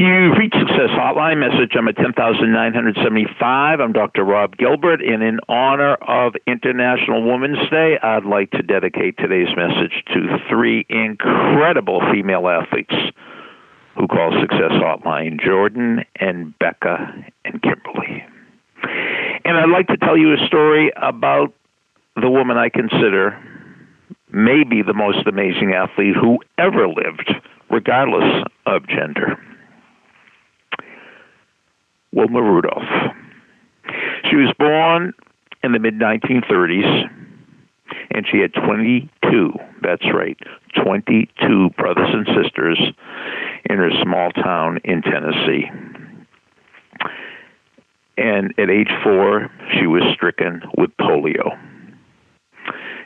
You've reached Success Hotline. Message number 10975. I'm Dr. Rob Gilbert, and in honor of International Women's Day, I'd like to dedicate today's message to three incredible female athletes who call Success Hotline Jordan and Becca and Kimberly. And I'd like to tell you a story about the woman I consider maybe the most amazing athlete who ever lived, regardless of gender. Wilma Rudolph. She was born in the mid 1930s, and she had 22, that's right, 22 brothers and sisters in her small town in Tennessee. And at age four, she was stricken with polio.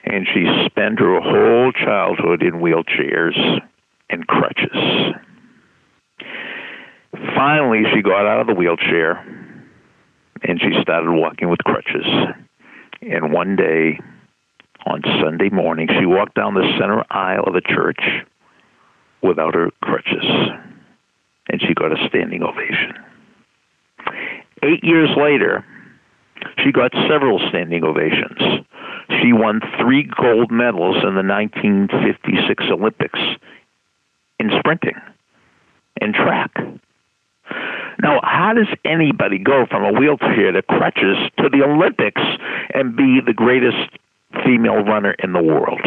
And she spent her whole childhood in wheelchairs and crutches. Finally, she got out of the wheelchair and she started walking with crutches. And one day, on Sunday morning, she walked down the center aisle of the church without her crutches. And she got a standing ovation. Eight years later, she got several standing ovations. She won three gold medals in the 1956 Olympics in sprinting and track. Now, how does anybody go from a wheelchair to crutches to the Olympics and be the greatest female runner in the world?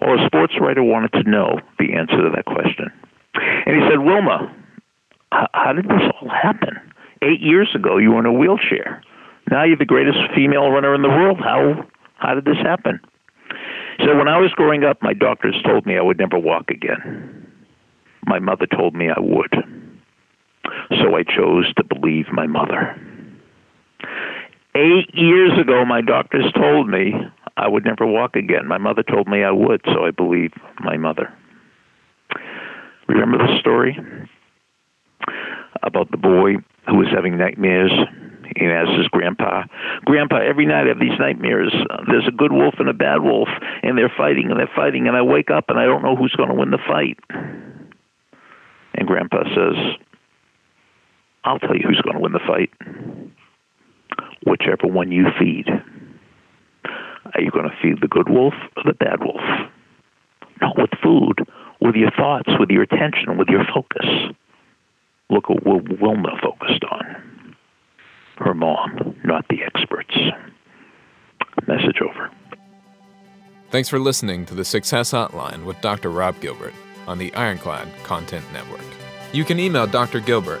Well, a sports writer wanted to know the answer to that question. And he said, Wilma, how did this all happen? Eight years ago, you were in a wheelchair. Now you're the greatest female runner in the world. How, how did this happen? So when I was growing up, my doctors told me I would never walk again. My mother told me I would. So I chose to believe my mother. Eight years ago, my doctors told me I would never walk again. My mother told me I would, so I believed my mother. Remember the story about the boy who was having nightmares? He asked his grandpa, Grandpa, every night I have these nightmares. There's a good wolf and a bad wolf, and they're fighting and they're fighting, and I wake up and I don't know who's going to win the fight. And Grandpa says, I'll tell you who's going to win the fight. Whichever one you feed. Are you going to feed the good wolf or the bad wolf? Not with food, with your thoughts, with your attention, with your focus. Look at what Wilma focused on. Her mom, not the experts. Message over. Thanks for listening to the Success Hotline with Dr. Rob Gilbert on the Ironclad Content Network. You can email Dr. Gilbert